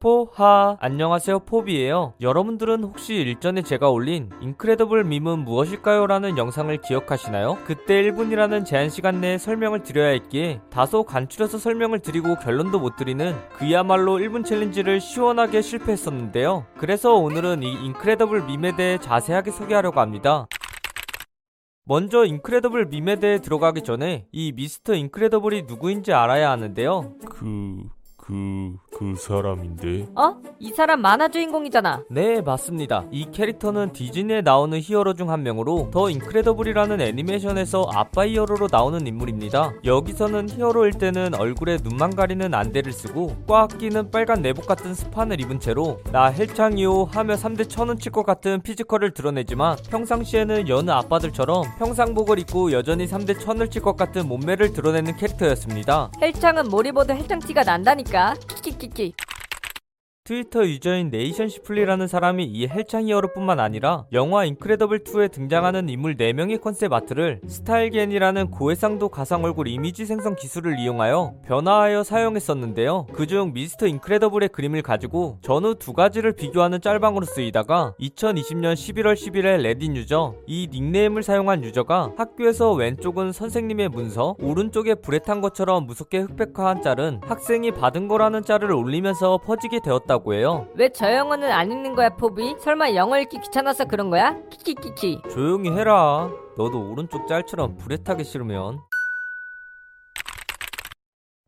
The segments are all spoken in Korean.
포하. 안녕하세요 포비예요. 여러분들은 혹시 일전에 제가 올린 인크레더블 밈은 무엇일까요? 라는 영상을 기억하시나요? 그때 1분이라는 제한시간 내에 설명을 드려야 했기에 다소 간추려서 설명을 드리고 결론도 못 드리는 그야말로 1분 챌린지를 시원하게 실패했었는데요. 그래서 오늘은 이 인크레더블 밈에 대해 자세하게 소개하려고 합니다. 먼저 인크레더블 밈에 대해 들어가기 전에 이 미스터 인크레더블이 누구인지 알아야 하는데요. 그, 그, 그 사람인데. 어? 이 사람 만화 주인공이잖아. 네, 맞습니다. 이 캐릭터는 디즈니에 나오는 히어로 중 한 명으로 더 인크레더블이라는 애니메이션에서 아빠 히어로로 나오는 인물입니다. 여기서는 히어로일 때는 얼굴에 눈만 가리는 안대를 쓰고 꽉 끼는 빨간 내복 같은 스판을 입은 채로 나 헬창이요 하며 3대 천원 칠것 같은 피지컬을 드러내지만 평상시에는 여느 아빠들처럼 평상복을 입고 여전히 3대 천을 칠 것 같은 몸매를 드러내는 캐릭터였습니다. 헬창은 머리보다 헬창티가 난다니까. 키키키키. 트위터 유저인 네이션시플리라는 사람이 이 헬창 히어로뿐만 아니라 영화 인크레더블2에 등장하는 인물 4명의 컨셉 아트를 스타일겐이라는 고해상도 가상 얼굴 이미지 생성 기술을 이용하여 변화하여 사용했었는데요. 그중 미스터 인크레더블의 그림을 가지고 전후 두 가지를 비교하는 짤방으로 쓰이다가 2020년 11월 10일에 레딧 유저 이 닉네임을 사용한 유저가 학교에서 왼쪽은 선생님의 문서 오른쪽에 불에 탄 것처럼 무섭게 흑백화한 짤은 학생이 받은 거라는 짤을 올리면서 퍼지게 되었다고 해요. 왜 저 영어는 안 읽는 거야, 포비? 설마 영어 읽기 귀찮아서 그런 거야? 키키키키. 조용히 해라. 너도 오른쪽 짤처럼 불에 타기 싫으면.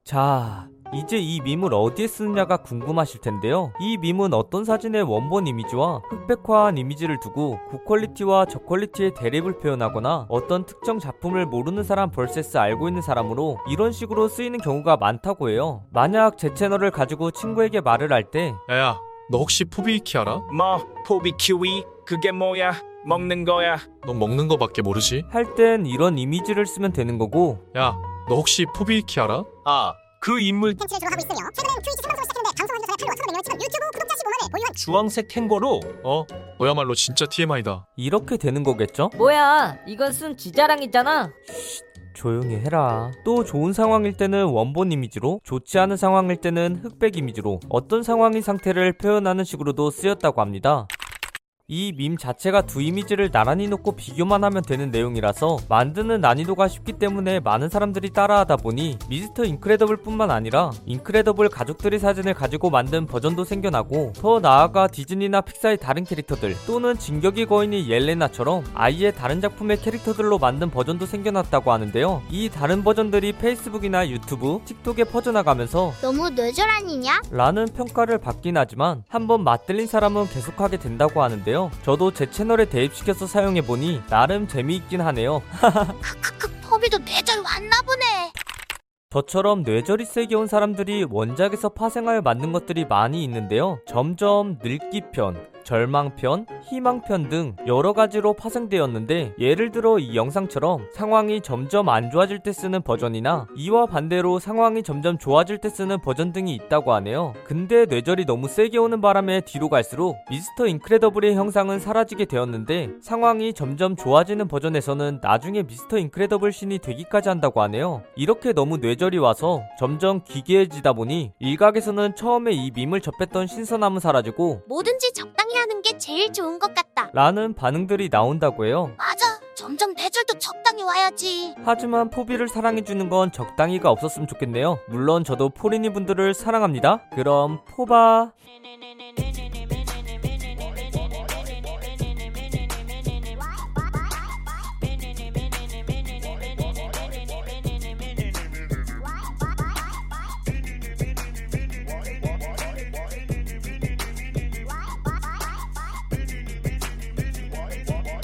자, 이제 이 밈을 어디에 쓰느냐가 궁금하실 텐데요. 이 밈은 어떤 사진의 원본 이미지와 흑백화한 이미지를 두고 고퀄리티와 저퀄리티의 대립을 표현하거나 어떤 특정 작품을 모르는 사람 vs 알고 있는 사람으로 이런 식으로 쓰이는 경우가 많다고 해요. 만약 제 채널을 가지고 친구에게 말을 할 때 야야, 너 혹시 포비키 알아? 뭐 포비큐이 그게 뭐야 먹는 거야 너 먹는 거밖에 모르지? 할 땐 이런 이미지를 쓰면 되는 거고 야, 너 혹시 포비키 알아? 아 그 인물 팬츠를 주로 하고 있으며 최근엔 트위치 생방송을 시작했는데 방송한 지 전에 팔로워 1,500명을 치고 유튜브 구독자 15만을 보유한 주황색 캥거루 어? 너야말로 진짜 TMI다. 이렇게 되는 거겠죠? 뭐야? 이건 쓴 지자랑이잖아. 조용히 해라. 또 좋은 상황일 때는 원본 이미지로, 좋지 않은 상황일 때는 흑백 이미지로, 어떤 상황인 상태를 표현하는 식으로도 쓰였다고 합니다. 이 밈 자체가 두 이미지를 나란히 놓고 비교만 하면 되는 내용이라서 만드는 난이도가 쉽기 때문에 많은 사람들이 따라하다 보니 미스터 인크레더블 뿐만 아니라 인크레더블 가족들의 사진을 가지고 만든 버전도 생겨나고 더 나아가 디즈니나 픽사의 다른 캐릭터들 또는 진격의 거인의 옐레나처럼 아예 다른 작품의 캐릭터들로 만든 버전도 생겨났다고 하는데요. 이 다른 버전들이 페이스북이나 유튜브, 틱톡에 퍼져나가면서 너무 뇌절 아니냐? 라는 평가를 받긴 하지만 한번 맛들린 사람은 계속하게 된다고 하는데요. 저도 제 채널에 대입시켜서 사용해보니 나름 재미있긴 하네요. 크크크 포비도 뇌절 왔나 보네 저처럼 뇌절이 세게 온 사람들이 원작에서 파생하여 만든 것들이 많이 있는데요. 점점 늙기 편, 절망편, 희망편 등 여러 가지로 파생되었는데 예를 들어 이 영상처럼 상황이 점점 안 좋아질 때 쓰는 버전이나 이와 반대로 상황이 점점 좋아질 때 쓰는 버전 등이 있다고 하네요. 근데 뇌절이 너무 세게 오는 바람에 뒤로 갈수록 미스터 인크레더블의 형상은 사라지게 되었는데 상황이 점점 좋아지는 버전에서는 나중에 미스터 인크레더블 신이 되기까지 한다고 하네요. 이렇게 너무 뇌절이 와서 점점 기괴해지다 보니 일각에서는 처음에 이 밈을 접했던 신선함은 사라지고 뭐든지 적당히 하는 게 제일 좋은 것 같다 라는 반응들이 나온다고 해요. 맞아 점점 뇌절도 적당히 와야지 하지만 포비를 사랑해주는 건 적당히가 없었으면 좋겠네요. 물론 저도 포리니 분들을 사랑합니다. 그럼 포바.